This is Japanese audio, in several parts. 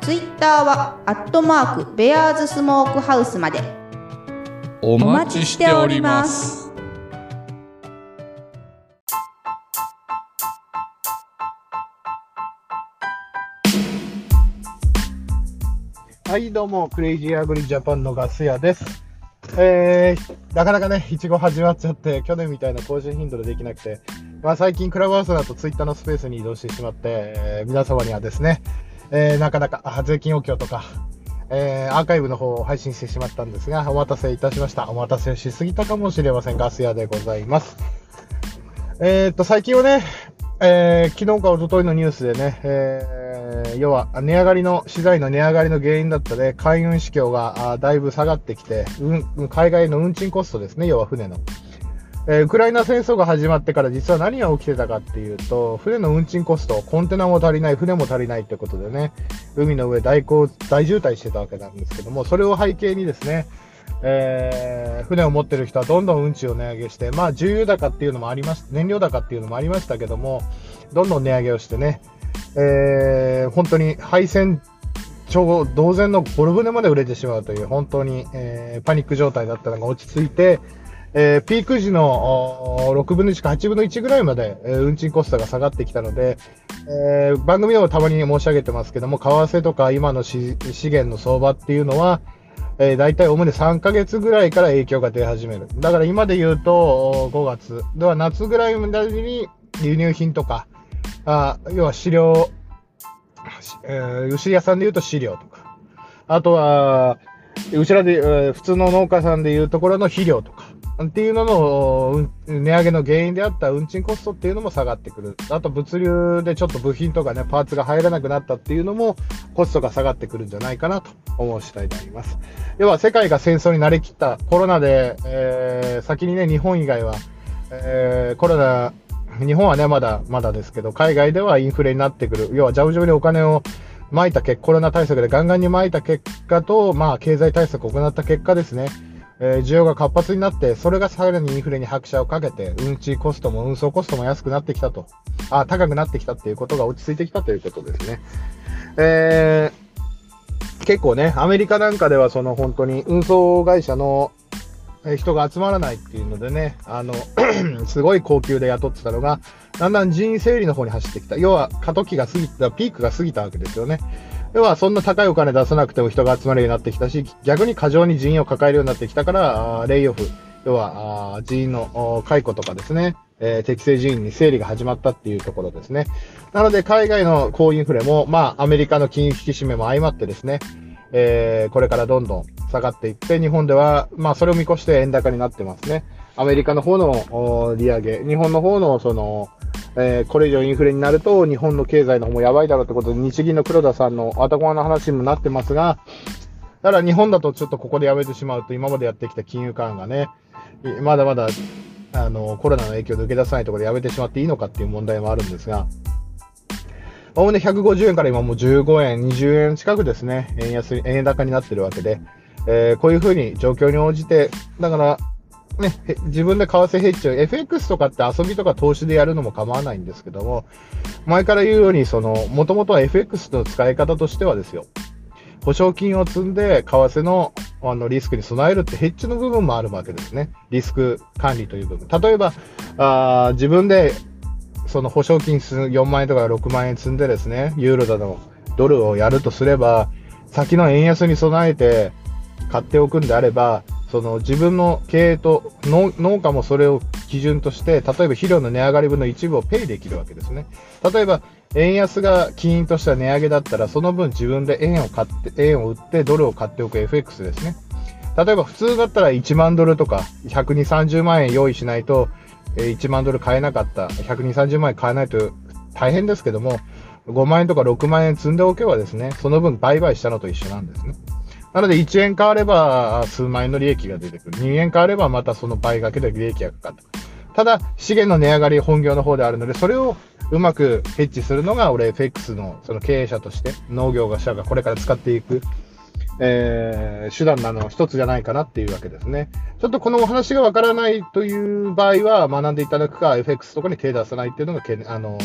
ツイッターはアットマークベアーズスモークハウスまでおお待ちしておりますはい、どうも、クレイジーアグリジャパンのガス屋です。えー、なかなかね、いちご始まっちゃって、去年みたいな更新頻度でできなくて、まあ最近クラブハウスだとツイッターのスペースに移動してしまって、えー皆様にはですね、えーなかなか税金補強とか、えーアーカイブの方を配信してしまったんですが、お待たせいたしました。お待たせしすぎたかもしれません。ガス屋でございます。えーっと、最近はね、えー昨日か一昨日のニュースでね、えー要は値上がりの、資材の値上がりの原因だったね、海運市況がだいぶ下がってきて、うん、海外の運賃コストですね、要は船の。えーウクライナ戦争が始まってから実は何が起きてたかっていうと、船の運賃コスト、コンテナも足りない、船も足りないってことでね、海の上大行大渋滞してたわけなんですけども、それを背景にですね、えー船を持ってる人はどんどん運賃を値上げして、まあ、重油高っていうのもありまし燃料高っていうのもありましたけども、どんどん値上げをしてね、えー本当に配線超同然のゴル船まで売れてしまうという、本当に、えーパニック状態だったのが落ち着いて、えーピーク時の6分の1か8分の1ぐらいまで、えー運賃コストが下がってきたので、えー番組でもたまに申し上げてますけども、為替とか今の資源の相場っていうのは、えー、大体おおむね3ヶ月ぐらいから影響が出始める。だから今で言うと5月。では夏ぐらいまでに輸入品とか、あ要は飼料、えー牛屋さんで言うと飼料とか、あとは、うちらで、えー普通の農家さんで言うところの肥料とか、っていうのの、値上げの原因であった運賃コストっていうのも下がってくる。あと物流でちょっと部品とかね、パーツが入らなくなったっていうのも、コストが下がってくるんじゃないかなと思う次第であります。要は世界が戦争に慣れきったコロナで、えー先にね、日本以外は、えーコロナ、日本はね、まだ、まだですけど、海外ではインフレになってくる。要は、ジャブジャブにお金を撒いた結果、コロナ対策でガンガンに撒いた結果と、まあ、経済対策を行った結果ですね、えー需要が活発になって、それがさらにインフレに拍車をかけて、運賃コストも運送コストも安くなってきたと、あ、高くなってきたっていうことが落ち着いてきたということですね。えー結構ね、アメリカなんかではその本当に運送会社の人が集まらないっていうのでね、あの、すごい高級で雇ってたのが、だんだん人員整理の方に走ってきた。要は過渡期が過ぎた、ピークが過ぎたわけですよね。要はそんな高いお金出さなくても人が集まるようになってきたし、逆に過剰に人員を抱えるようになってきたから、レイオフ、要は人員の解雇とかですね、えー適正人員に整理が始まったっていうところですね。なので海外の高インフレも、まあアメリカの金融引き締めも相まってですね、えーこれからどんどん下がっていって、日本では、まあそれを見越して円高になってますね。アメリカの方の利上げ、日本の方のその、えーこれ以上インフレになると日本の経済の方もやばいだろうってことで日銀の黒田さんの頭の話にもなってますが、ただ日本だとちょっとここでやめてしまうと今までやってきた金融緩和がね、まだまだあのコロナの影響で受け出さないところでやめてしまっていいのかっていう問題もあるんですが、おおむね150円から今もう15円、20円近くですね、円安、円高になってるわけで、えーこういうふうに状況に応じて、だから、ね、自分で為替ヘッジを、FX とかって遊びとか投資でやるのも構わないんですけども、前から言うように、その、もともとは FX の使い方としてはですよ、保証金を積んで、為替のあのリスクに備えるってヘッジの部分もあるわけですね。リスク管理という部分。例えば、あ自分でその保証金4万円とか6万円積んでですね、ユーロだの、ドルをやるとすれば、先の円安に備えて買っておくんであれば、その自分の経営と農家もそれを基準として、例えば肥料の値上がり分の一部をペイできるわけですね。例えば、円安が起因とした値上げだったら、その分自分で円を買って、円を売ってドルを買っておく FX ですね。例えば普通だったら1万ドルとか120、30万円用意しないと、1万ドル買えなかった、120、30万円買えないと大変ですけども、5万円とか6万円積んでおけばですね、その分売買したのと一緒なんですね。なので1円変われば数万円の利益が出てくる。2円変わればまたその倍掛けで利益がかかる。ただ、資源の値上がり本業の方であるので、それをうまくヘッジするのが、俺 FX のその経営者として、農業者がこれから使っていく、えー手段なの一つじゃないかなっていうわけですね。ちょっとこのお話がわからないという場合は、学んでいただくか、FX とかに手出さないっていうのが、あの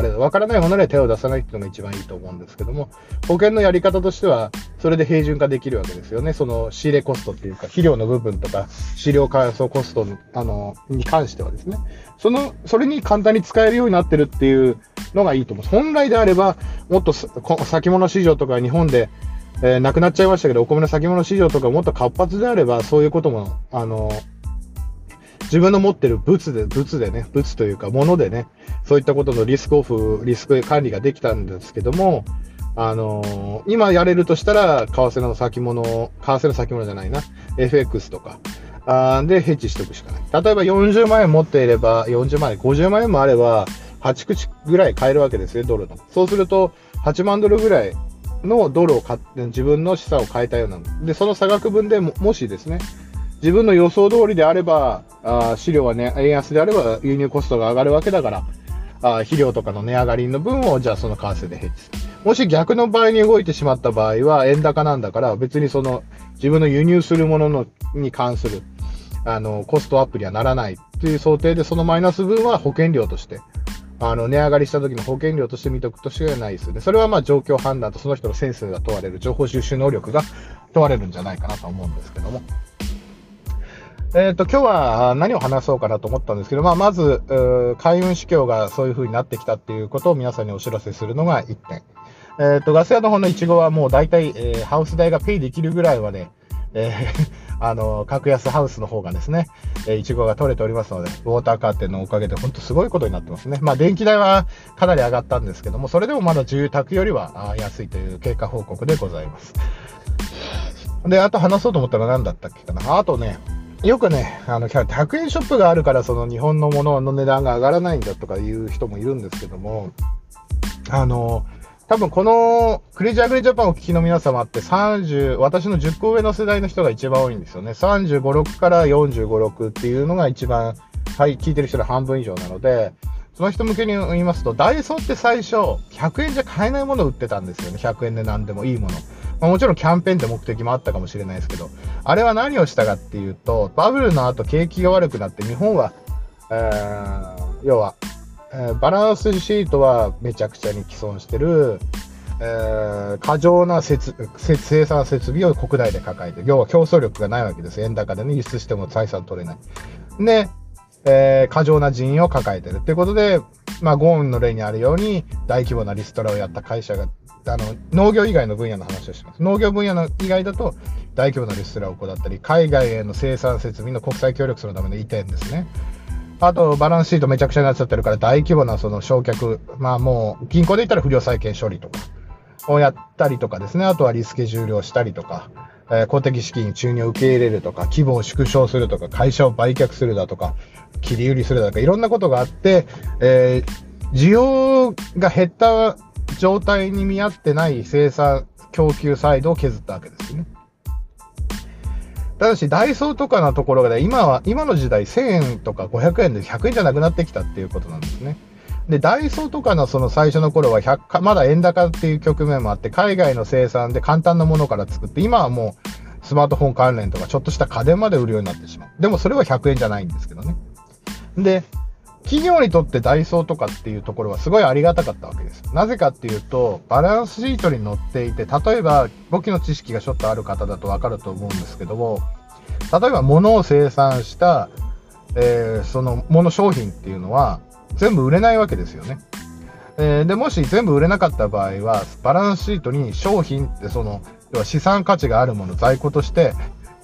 あれ、わからないものには手を出さないっていうのが一番いいと思うんですけども、保険のやり方としては、それで平準化できるわけですよね。その仕入れコストっていうか、肥料の部分とか、飼料開発コストの、あの、に関してはですね。その、それに簡単に使えるようになってるっていうのがいいと思う。本来であれば、もっと先物市場とか日本で、えーなくなっちゃいましたけど、お米の先物市場とかもっと活発であれば、そういうことも、あの、自分の持ってる物で、物でね、物というか物でね、そういったことのリスクオフ、リスク管理ができたんですけども、あのー今やれるとしたら、為替の先物、為替の先物じゃないな、FX とか、あでヘッジしておくしかない。例えば40万円持っていれば、40万円、50万円もあれば、8口ぐらい買えるわけですよ、ドルの。そうすると、8万ドルぐらいのドルを買って、自分の資産を変えたような。で、その差額分でも、もしですね、自分の予想通りであれば、あ飼料はね、円安であれば輸入コストが上がるわけだから、あ肥料とかの値上がりの分を、じゃあその為替でヘッジする。もし逆の場合に動いてしまった場合は、円高なんだから、別にその、自分の輸入するもののに関する、あの、コストアップにはならないという想定で、そのマイナス分は保険料として、あの、値上がりした時の保険料として見とくとしかないですよね。それはまあ状況判断とその人のセンスが問われる、情報収集能力が問われるんじゃないかなと思うんですけども。えっ、と、今日は何を話そうかなと思ったんですけど、まあ、まず、海運市況がそういう風になってきたっていうことを皆さんにお知らせするのが1点。えっ、と、ガス屋の方のイチゴはもう大体、えーハウス代がペイできるぐらいはね、えー あの、格安ハウスの方がですね、えーイチゴが取れておりますので、ウォーターカーテンのおかげで本当すごいことになってますね。まあ、電気代はかなり上がったんですけども、それでもまだ住宅よりは安いという経過報告でございます。で、あと話そうと思ったら何だったっけかな。あとね、よくね、あの、100円ショップがあるから、その日本のものの値段が上がらないんだとかいう人もいるんですけども、あの、多分このクレイジーアグリジャパンをお聞きの皆様って30、私の10個上の世代の人が一番多いんですよね。35、6から45、6っていうのが一番、はい、聞いてる人の半分以上なので、その人向けに言いますと、ダイソーって最初、100円じゃ買えないものを売ってたんですよね。100円で何でもいいもの。まあ、もちろんキャンペーンって目的もあったかもしれないですけど、あれは何をしたかっていうと、バブルの後景気が悪くなって、日本は、えー要は、えーバランスシートはめちゃくちゃに既存してる、えー過剰な生産設備を国内で抱えて、要は競争力がないわけです。円高でね、輸出しても採算取れない。で、えー過剰な人員を抱えてるっていうことで、まあ、ゴーンの例にあるように、大規模なリストラをやった会社が、あの、農業以外の分野の話をします。農業分野の以外だと、大規模なリストラを行ったり、海外への生産設備の国際協力するための移転ですね。あと、バランスシートめちゃくちゃになっちゃってるから、大規模なその焼却、まあもう、銀行で言ったら不良債権処理とかをやったりとかですね。あとはリスケ終了したりとか、えー公的資金注入を受け入れるとか、規模を縮小するとか、会社を売却するだとか、切り売りするだとか、いろんなことがあって、えー需要が減った状態に見合ってない生産、供給サイドを削ったわけですね。ただし、ダイソーとかのところがね、今は、今の時代1000円とか500円で100円じゃなくなってきたっていうことなんですね。で、ダイソーとかのその最初の頃は100、まだ円高っていう局面もあって、海外の生産で簡単なものから作って、今はもうスマートフォン関連とかちょっとした家電まで売るようになってしまう。でもそれは100円じゃないんですけどね。で、企業にとってダイソーとかっていうところはすごいありがたかったわけです。なぜかっていうと、バランスシートに載っていて、例えば、簿記の知識がちょっとある方だとわかると思うんですけども、例えば物を生産した、えーその物商品っていうのは、全部売れないわけですよね。えーで、もし全部売れなかった場合は、バランスシートに商品ってその、要は資産価値があるもの、在庫として、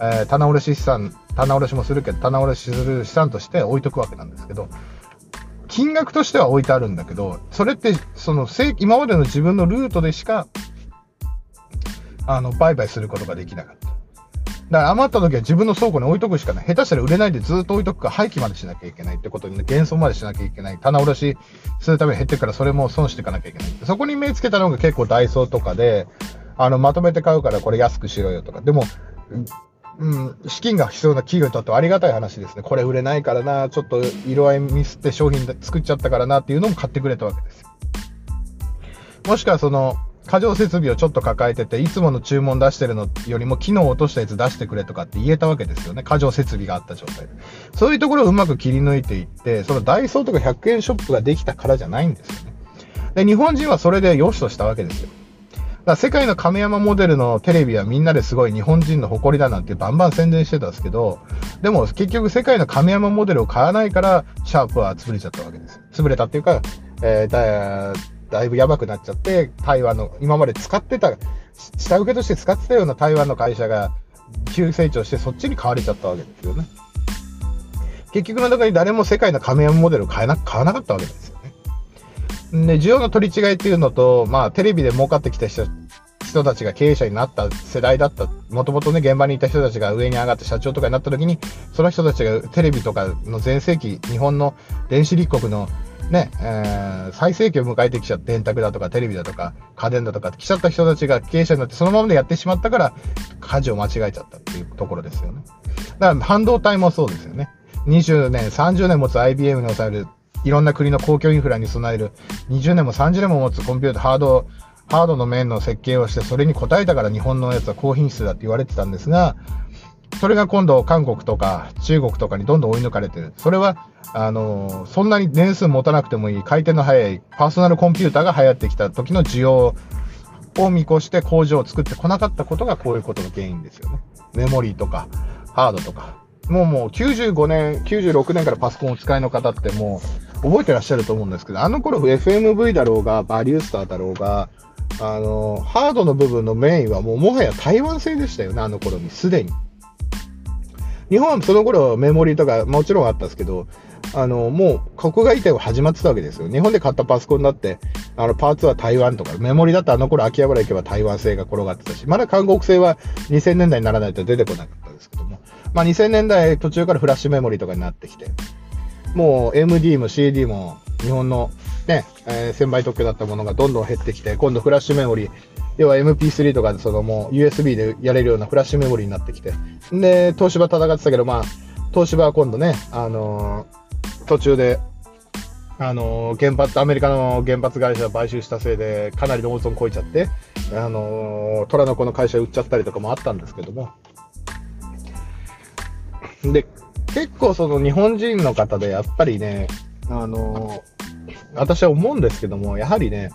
えー棚卸資産、棚卸もするけど、棚卸する資産として置いとくわけなんですけど、金額としては置いてあるんだけど、それって、その、今までの自分のルートでしか、あの、売買することができなかった。だから余った時は自分の倉庫に置いとくしかない。下手したら売れないでずっと置いとくか、廃棄までしなきゃいけないってことに、減損までしなきゃいけない。棚卸しするために減ってるからそれも損していかなきゃいけない。そこに目つけたのが結構ダイソーとかで、あの、まとめて買うからこれ安くしろよとか。でも、うん、資金が必要な企業にとってはありがたい話ですね。これ売れないからな、ちょっと色合いミスって商品で作っちゃったからなっていうのも買ってくれたわけですよ。もしくはその、過剰設備をちょっと抱えてて、いつもの注文出してるのよりも機能を落としたやつ出してくれとかって言えたわけですよね。過剰設備があった状態で。そういうところをうまく切り抜いていって、そのダイソーとか100円ショップができたからじゃないんですよね。で、日本人はそれで良しとしたわけですよ。だ世界の亀山モデルのテレビはみんなですごい日本人の誇りだなんてバンバン宣伝してたんですけど、でも結局世界の亀山モデルを買わないから、シャープは潰れちゃったわけです。潰れたっていうか、えーだだいぶやばくなっちゃって、台湾の、今まで使ってた、下請けとして使ってたような台湾の会社が急成長してそっちに買われちゃったわけですよね。結局の中に誰も世界の亀山モデルを買えな買わなかったわけですよ。で、需要の取り違いっていうのと、まあ、テレビで儲かってきた人人たちが経営者になった世代だった、もともとね、現場にいた人たちが上に上がって社長とかになった時に、その人たちがテレビとかの全盛期、日本の電子立国のね、えー最盛期を迎えてきちゃって、電卓だとかテレビだとか家電だとか来ちゃった人たちが経営者になってそのままでやってしまったから、舵を間違えちゃったっていうところですよね。だから半導体もそうですよね。20年、30年持つ IBM に抑える、いろんな国の公共インフラに備える、20年も30年も持つコンピューター、ハード、ハードの面の設計をして、それに応えたから日本のやつは高品質だって言われてたんですが、それが今度韓国とか中国とかにどんどん追い抜かれてる。それは、あのそんなに年数持たなくてもいい、回転の速いパーソナルコンピューターが流行ってきた時の需要を見越して工場を作ってこなかったことがこういうことの原因ですよね。メモリーとか、ハードとか。もうもう95年、96年からパソコンをお使いの方ってもう覚えてらっしゃると思うんですけど、あの頃 FMV だろうが、バリュースターだろうが、あの、ハードの部分のメインはもうもはや台湾製でしたよね、あの頃に、すでに。日本はその頃メモリーとかもちろんあったんですけど、あの、もう国外移転は始まってたわけですよ。日本で買ったパソコンだって、あの、パーツは台湾とか、メモリだってあの頃秋葉原行けば台湾製が転がってたし、まだ韓国製は2000年代にならないと出てこなかったですけども、まあ2000年代途中からフラッシュメモリーとかになってきて、もう MD も CD も日本のね、えー1000倍特許だったものがどんどん減ってきて、今度フラッシュメモリー、要は MP3 とかそのもう USB でやれるようなフラッシュメモリーになってきて、で、東芝戦ってたけど、まあ、東芝は今度ね、あのー途中で、あのー原発、アメリカの原発会社を買収したせいで、かなりの大損こいちゃって、あのー虎の子の会社売っちゃったりとかもあったんですけども。で、結構その日本人の方でやっぱりね、あの私は思うんですけども、やはりね、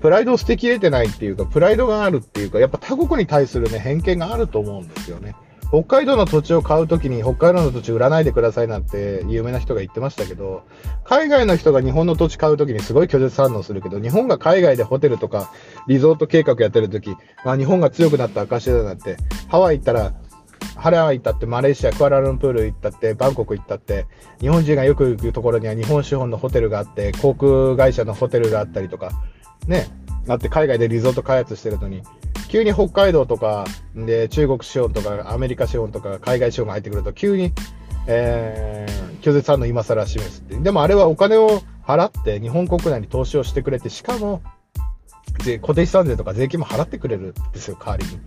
プライドを捨てきれてないっていうか、プライドがあるっていうか、やっぱ他国に対するね、偏見があると思うんですよね。北海道の土地を買うときに、北海道の土地売らないでくださいなんて有名な人が言ってましたけど、海外の人が日本の土地買うときにすごい拒絶反応するけど、日本が海外でホテルとかリゾート計画やってるとき、あ、日本が強くなった証だなって、ハワイ行ったら、ハワイ行ったって、マレーシア、クアラルンプール行ったって、バンコク行ったって、日本人がよく行くところには日本資本のホテルがあって、航空会社のホテルがあったりとか、ね、だって海外でリゾート開発してるのに、急に北海道とか、で、中国資本とか、アメリカ資本とか、海外資本が入ってくると、急に、えー、拒絶反応今更示すって。でもあれはお金を払って日本国内に投資をしてくれて、しかも、固定資産税とか税金も払ってくれるんですよ、代わりに。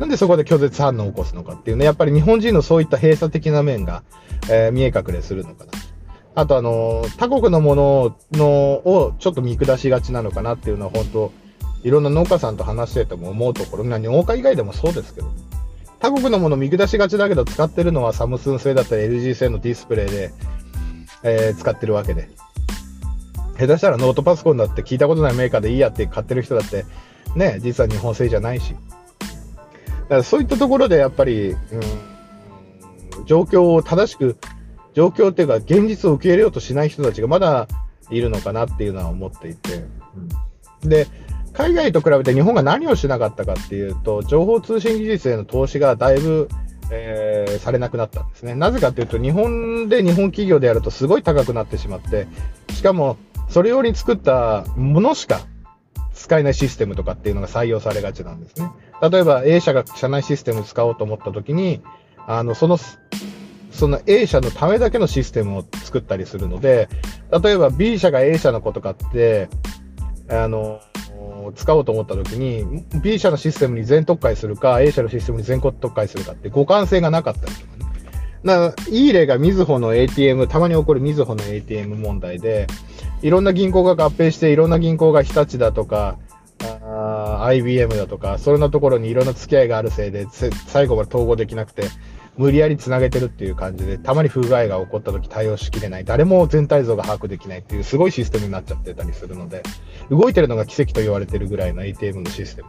なんでそこで拒絶反応を起こすのかっていうね、やっぱり日本人のそういった閉鎖的な面が、えー見え隠れするのかな。あとあの他国のもののをちょっと見下しがちなのかなっていうのは本当、いろんな農家さんと話してても思うところ、まあ農家以外でもそうですけど、他国のもの見下しがちだけど使ってるのはサムスン製だったり LG 製のディスプレイで、えー使ってるわけで。下手したらノートパソコンだって聞いたことないメーカーでいいやって買ってる人だって、ね、実は日本製じゃないし。だからそういったところでやっぱり、うん、状況を正しく、状況っていうか現実を受け入れようとしない人たちがまだいるのかなっていうのは思っていて。うんで、海外と比べて日本が何をしなかったかっていうと、情報通信技術への投資がだいぶ、えーされなくなったんですね。なぜかっていうと、日本で日本企業でやるとすごい高くなってしまって、しかも、それ用に作ったものしか使えないシステムとかっていうのが採用されがちなんですね。例えば A 社が社内システムを使おうと思った時に、あの、その、その A 社のためだけのシステムを作ったりするので、例えば B 社が A 社のこと買って、あの、使おうと思った時に、B 社のシステムに全特化するか、A 社のシステムに全国特化するかって互換性がなかったりとかね。な、いい例がみずほの ATM、たまに起こるみずほの ATM 問題で、いろんな銀行が合併して、いろんな銀行が日立だとか、あー IBM だとか、そんなところにいろんな付き合いがあるせいで、最後まで統合できなくて、無理やり繋げてるっていう感じで、たまに不具合が起こった時対応しきれない。誰も全体像が把握できないっていうすごいシステムになっちゃってたりするので、動いてるのが奇跡と言われてるぐらいの ATM のシステ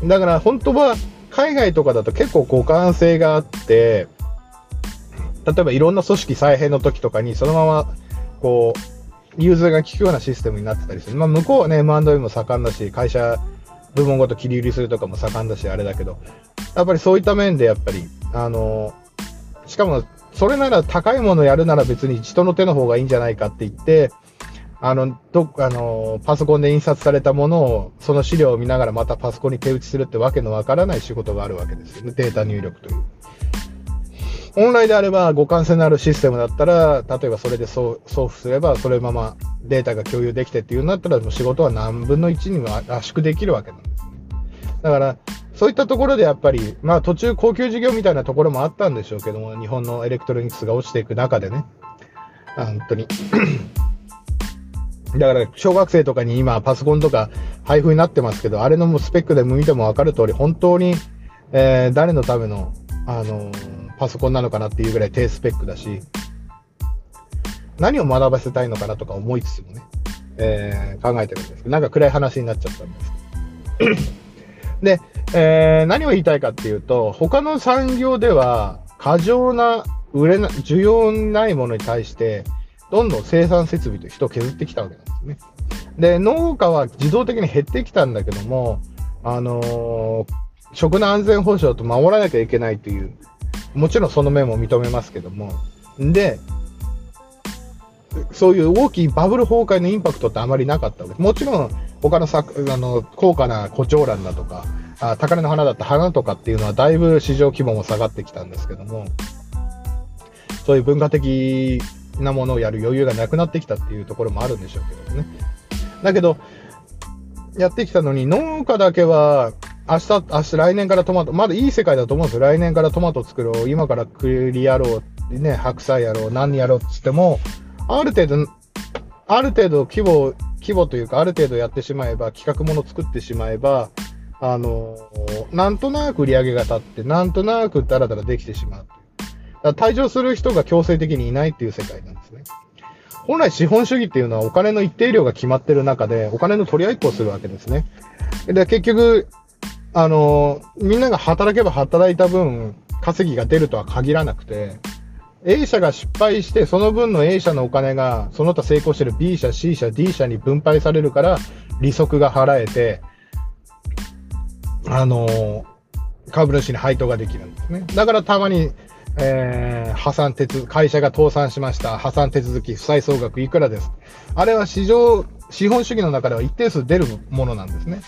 ム。だから本当は海外とかだと結構互換性があって、例えばいろんな組織再編の時とかにそのままこう、融通が効くようなシステムになってたりする。まあ向こうはね、M&A も盛んだし、会社部門ごと切り売りするとかも盛んだし、あれだけど、やっぱりそういった面でやっぱり、あの、しかも、それなら高いものやるなら別に人の手の方がいいんじゃないかって言って、あの、ど、あの、パソコンで印刷されたものを、その資料を見ながらまたパソコンに手打ちするってわけのわからない仕事があるわけですよね。データ入力という。本来であれば互換性のあるシステムだったら、例えばそれで送付すれば、それままデータが共有できてっていうんだったら、もう仕事は何分の1にも圧縮できるわけなんですね。だから、そういったところでやっぱり、まあ途中高級事業みたいなところもあったんでしょうけども、日本のエレクトロニクスが落ちていく中でね、本当に。だから、小学生とかに今、パソコンとか配布になってますけど、あれのもスペックでも見てもわかる通り、本当に、えー誰のための、あのーパソコンなのかなっていうぐらい低スペックだし、何を学ばせたいのかなとか思いつつもね、えー考えてるんですけど、なんか暗い話になっちゃったんです。で、えー何を言いたいかっていうと、他の産業では過剰な売れな、需要ないものに対して、どんどん生産設備と人を削ってきたわけなんですね。で、農家は自動的に減ってきたんだけども、あのー食の安全保障と守らなきゃいけないという、もちろんその面も認めますけども、で、そういう大きいバブル崩壊のインパクトってあまりなかったわけです。もちろん、他の作、あの、高価な胡蝶蘭だとか、あ高値の花だった花とかっていうのはだいぶ市場規模も下がってきたんですけども、そういう文化的なものをやる余裕がなくなってきたっていうところもあるんでしょうけどね。だけど、やってきたのに、農家だけは、明日、明日、来年からトマト、まだいい世界だと思うんですよ。来年からトマト作ろう、今から栗やろう、ね、白菜やろう、何やろうって言っても、ある程度、ある程度規模、規模というか、ある程度やってしまえば、企画もの作ってしまえば、あのなんとなく売り上げが立って、なんとなくダラダラできてしまうという。だから退場する人が強制的にいないっていう世界なんですね。本来資本主義っていうのはお金の一定量が決まってる中で、お金の取り合いっこをするわけですね。で、結局、あのみんなが働けば働いた分、稼ぎが出るとは限らなくて、A 社が失敗して、その分の A 社のお金が、その他成功してる B 社、C 社、D 社に分配されるから、利息が払えて、あの株主に配当ができるんですね。だからたまに、えー破産手続会社が倒産しました。破産手続き、負債総額いくらです。あれは市場、資本主義の中では一定数出るものなんですね。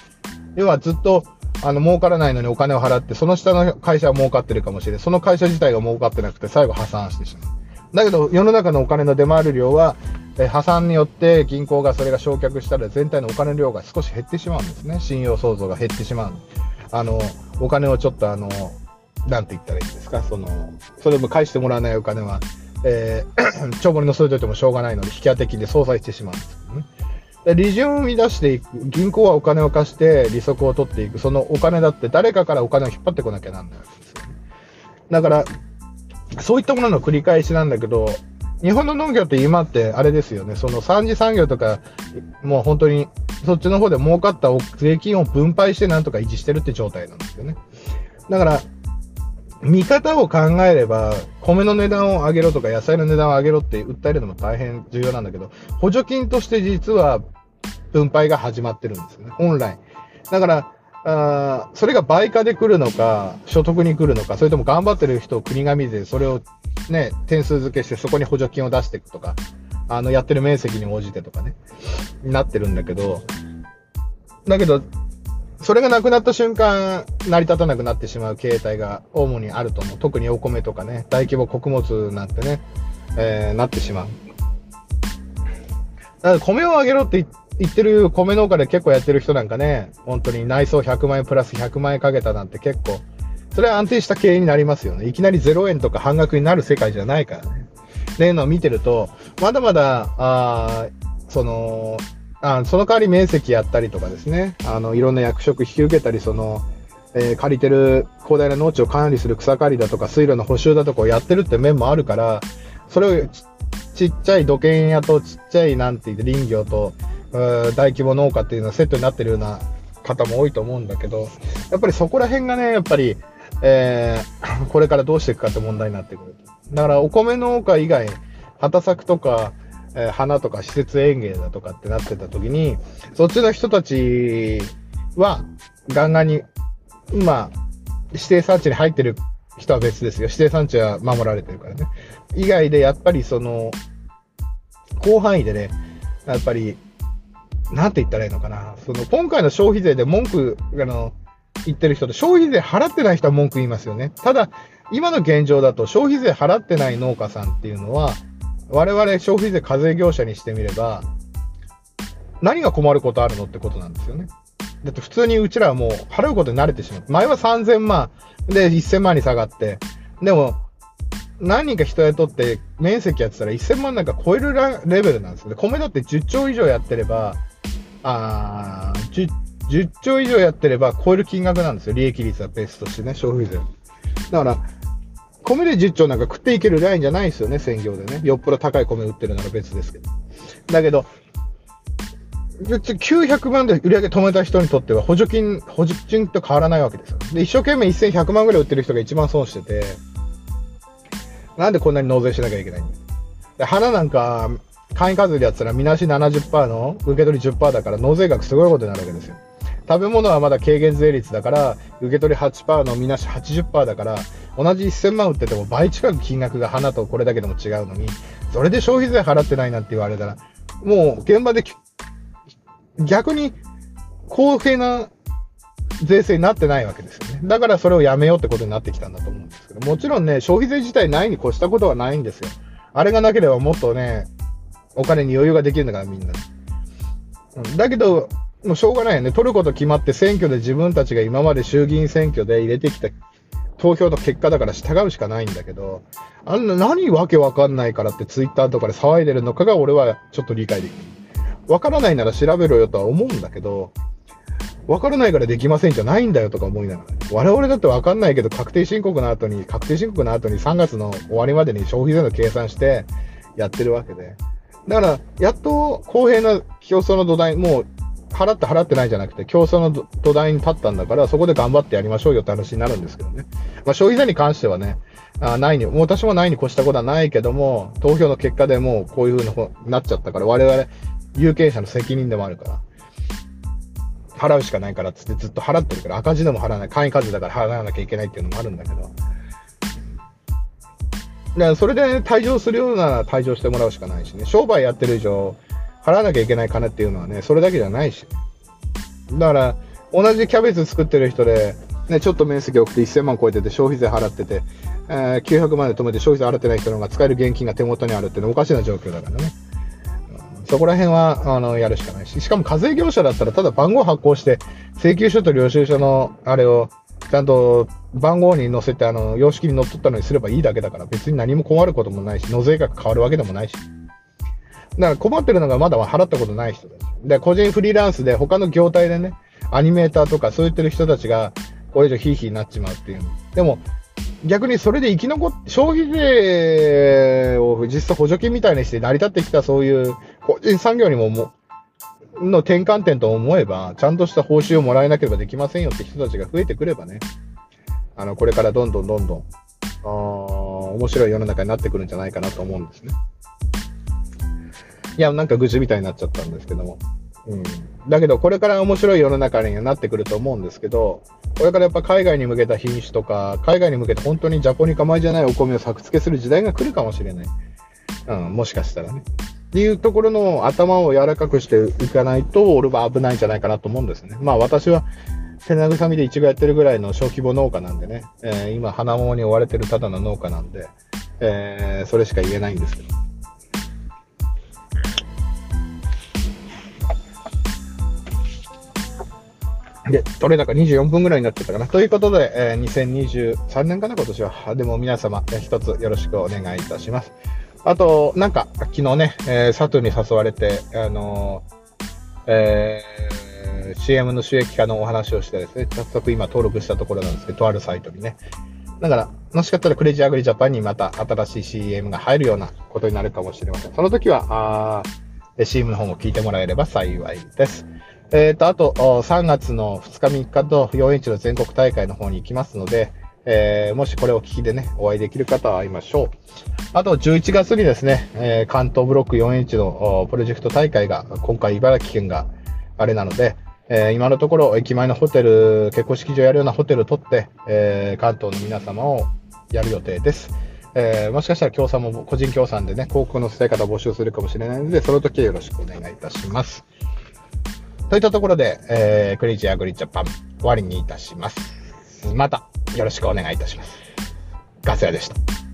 要はずっと、あの、儲からないのにお金を払って、その下の会社は儲かってるかもしれない。その会社自体が儲かってなくて、最後破産してしまう。だけど、世の中のお金の出回る量は、え破産によって銀行がそれが焼却したら全体のお金の量が少し減ってしまうんですね。信用創造が減ってしまう。あの、お金をちょっとあの、なんて言ったらいいんですか、その、それも返してもらわないお金は、えー、帳簿に載せといてもしょうがないので、引き当て金で相殺してしまうんです。利潤を生み出していく、銀行はお金を貸して利息を取っていく、そのお金だって誰かからお金を引っ張ってこなきゃなんないわけですよね。だから、そういったものの繰り返しなんだけど、日本の農業って今ってあれですよね、その三次産業とか、もう本当にそっちの方で儲かった税金を分配してなんとか維持してるって状態なんですよね。だから、見方を考えれば、米の値段を上げろとか野菜の値段を上げろって訴えるのも大変重要なんだけど、補助金として実は分配が始まってるんですよね、本来。だから、あそれが倍価で来るのか、所得に来るのか、それとも頑張ってる人を国が見て、それをね、点数付けしてそこに補助金を出していくとか、あの、やってる面積に応じてとかね、なってるんだけど、だけど、それがなくなった瞬間、成り立たなくなってしまう形態が主にあると思う。特にお米とかね、大規模穀物なんてね、えーなってしまう。だから米をあげろって言って言ってる米農家で結構やってる人なんかね、本当に内装100万円プラス100万円かけたなんて結構、それは安定した経営になりますよね。いきなり0円とか半額になる世界じゃないからね。っていうのを見てると、まだまだ、あその、あその代わり面積やったりとかですね、あの、いろんな役職引き受けたり、その、えー借りてる広大な農地を管理する草刈りだとか、水路の補修だとかをやってるって面もあるから、それをちちっちゃい土建屋とちっちゃいなんて言って林業と、大規模農家っていうのはセットになってるような方も多いと思うんだけど、やっぱりそこら辺がね、やっぱり、えー これからどうしていくかって問題になってくる。だからお米農家以外、畑作とか、えー花とか施設園芸だとかってなってた時に、そっちの人たちは、ガンガンに、まあ、指定産地に入ってる人は別ですよ。指定産地は守られてるからね。以外でやっぱりその、広範囲でね、やっぱり、なんて言ったらいいのかな。その、今回の消費税で文句、あの、言ってる人と消費税払ってない人は文句言いますよね。ただ、今の現状だと消費税払ってない農家さんっていうのは、我々消費税課税業者にしてみれば、何が困ることあるのってことなんですよね。だって普通にうちらはもう払うことに慣れてしまう。前は3000万で1000万に下がって、でも、何人か人雇って面積やってたら1000万なんか超えるレベルなんですよね。米だって10兆以上やってれば、あ 10, 10兆以上やってれば超える金額なんですよ。利益率はベースとしてね、消費税。だから、米で10兆なんか食っていけるラインじゃないですよね、専業でね。よっぽど高い米売ってるなら別ですけど。だけど、別に900万で売り上げ止めた人にとっては補助金、補助金と変わらないわけですよ。で、一生懸命1100万ぐらい売ってる人が一番損してて、なんでこんなに納税しなきゃいけないんだで花なんか、会員課税でやったら、みなし70%の受け取り10%だから、納税額すごいことになるわけですよ。食べ物はまだ軽減税率だから、受け取り8%のみなし80%だから、同じ1000万売ってても倍近く金額が花とこれだけでも違うのに、それで消費税払ってないなんて言われたら、もう現場で逆に公平な税制になってないわけですよね。だからそれをやめようってことになってきたんだと思うんですけど、もちろんね、消費税自体ないに越したことはないんですよ。あれがなければもっとね、お金に余裕ができるんだからみんな。うんだけど、もうしょうがないよね。取ること決まって選挙で自分たちが今まで衆議院選挙で入れてきた投票の結果だから従うしかないんだけど、あんな何わけわかんないからってツイッターとかで騒いでるのかが俺はちょっと理解できる。わからないなら調べろよとは思うんだけど、わからないからできませんじゃないんだよとか思いながら、我々だってわかんないけど確定申告の後に、確定申告の後に3月の終わりまでに消費税の計算してやってるわけで。だから、やっと公平な競争の土台、もう払って払ってないじゃなくて、競争の土台に立ったんだから、そこで頑張ってやりましょうよって話になるんですけどね。まあ、消費税に関してはね、あないに、もう私もないに越したことはないけども、投票の結果でもうこういう風になっちゃったから、我々、有権者の責任でもあるから、払うしかないからっつってずっと払ってるから、赤字でも払わない、会員数だから払わなきゃいけないっていうのもあるんだけど、だからそれで退場するようなら退場してもらうしかないしね、商売やってる以上、払わなきゃいけない金っていうのはね、それだけじゃないし。だから、同じキャベツ作ってる人で、ね、ちょっと面積多くて1000万超えてて消費税払ってて、えー900万で止めて消費税払ってない人の方が使える現金が手元にあるっていうのはおかしな状況だからね。そこら辺は、あの、やるしかないし、しかも課税業者だったらただ番号発行して、請求書と領収書のあれを、ちゃんと番号に載せて、あの、様式に載っとったのにすればいいだけだから、別に何も困ることもないし、納税額変わるわけでもないし。だから困ってるのがまだは払ったことない人だし。で、個人フリーランスで他の業態でね、アニメーターとかそう言ってる人たちが、これ以上ヒーヒーになっちまうっていう。でも、逆にそれで生き残っ、消費税を実質補助金みたいにして成り立ってきたそういう個人産業にももの転換点と思えば、ちゃんとした報酬をもらえなければできませんよって人たちが増えてくればね、あの、これからどんどんどんどん、あ面白い世の中になってくるんじゃないかなと思うんですね。いや、なんか愚痴みたいになっちゃったんですけども。うん。だけど、これから面白い世の中にはなってくると思うんですけど、これからやっぱ海外に向けた品種とか、海外に向けて本当にジャポニカ米じゃないお米を作付けする時代が来るかもしれない。うん、もしかしたらね。っていうところの頭を柔らかくしていかないと、俺は危ないんじゃないかなと思うんですね。まあ私は、手慰みでイチゴやってるぐらいの小規模農家なんでね、えー今花桃に追われてるただの農家なんで、えーそれしか言えないんですけど。で、取れ高24分ぐらいになってたかな。ということで、えー2023年かな、今年は。でも皆様、一つよろしくお願いいたします。あと、なんか、昨日ね、えー佐藤に誘われて、あのーえー CM の収益化のお話をしてですね、早速今登録したところなんですけど、とあるサイトにね。だから、もしかしたらクレイジーアグリジャパンにまた新しい CM が入るようなことになるかもしれません。その時は、あー CM の方も聞いてもらえれば幸いです。えっ、と、あと、3月の2日3日と4インチの全国大会の方に行きますので、えーもしこれを聞きでね、お会いできる方は会いましょう。あと、11月にですね、えー関東ブロック4インチのプロジェクト大会が、今回茨城県があれなので、えー今のところ駅前のホテル、結婚式場やるようなホテルを取って、えー関東の皆様をやる予定です。えーもしかしたら協賛も個人協賛でね、広告の伝え方を募集するかもしれないので、その時はよろしくお願いいたします。といったところで、えークレイジーアグリジャパン終わりにいたします。またよろしくお願いいたします。ガス屋でした。